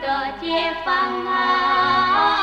的解放啊。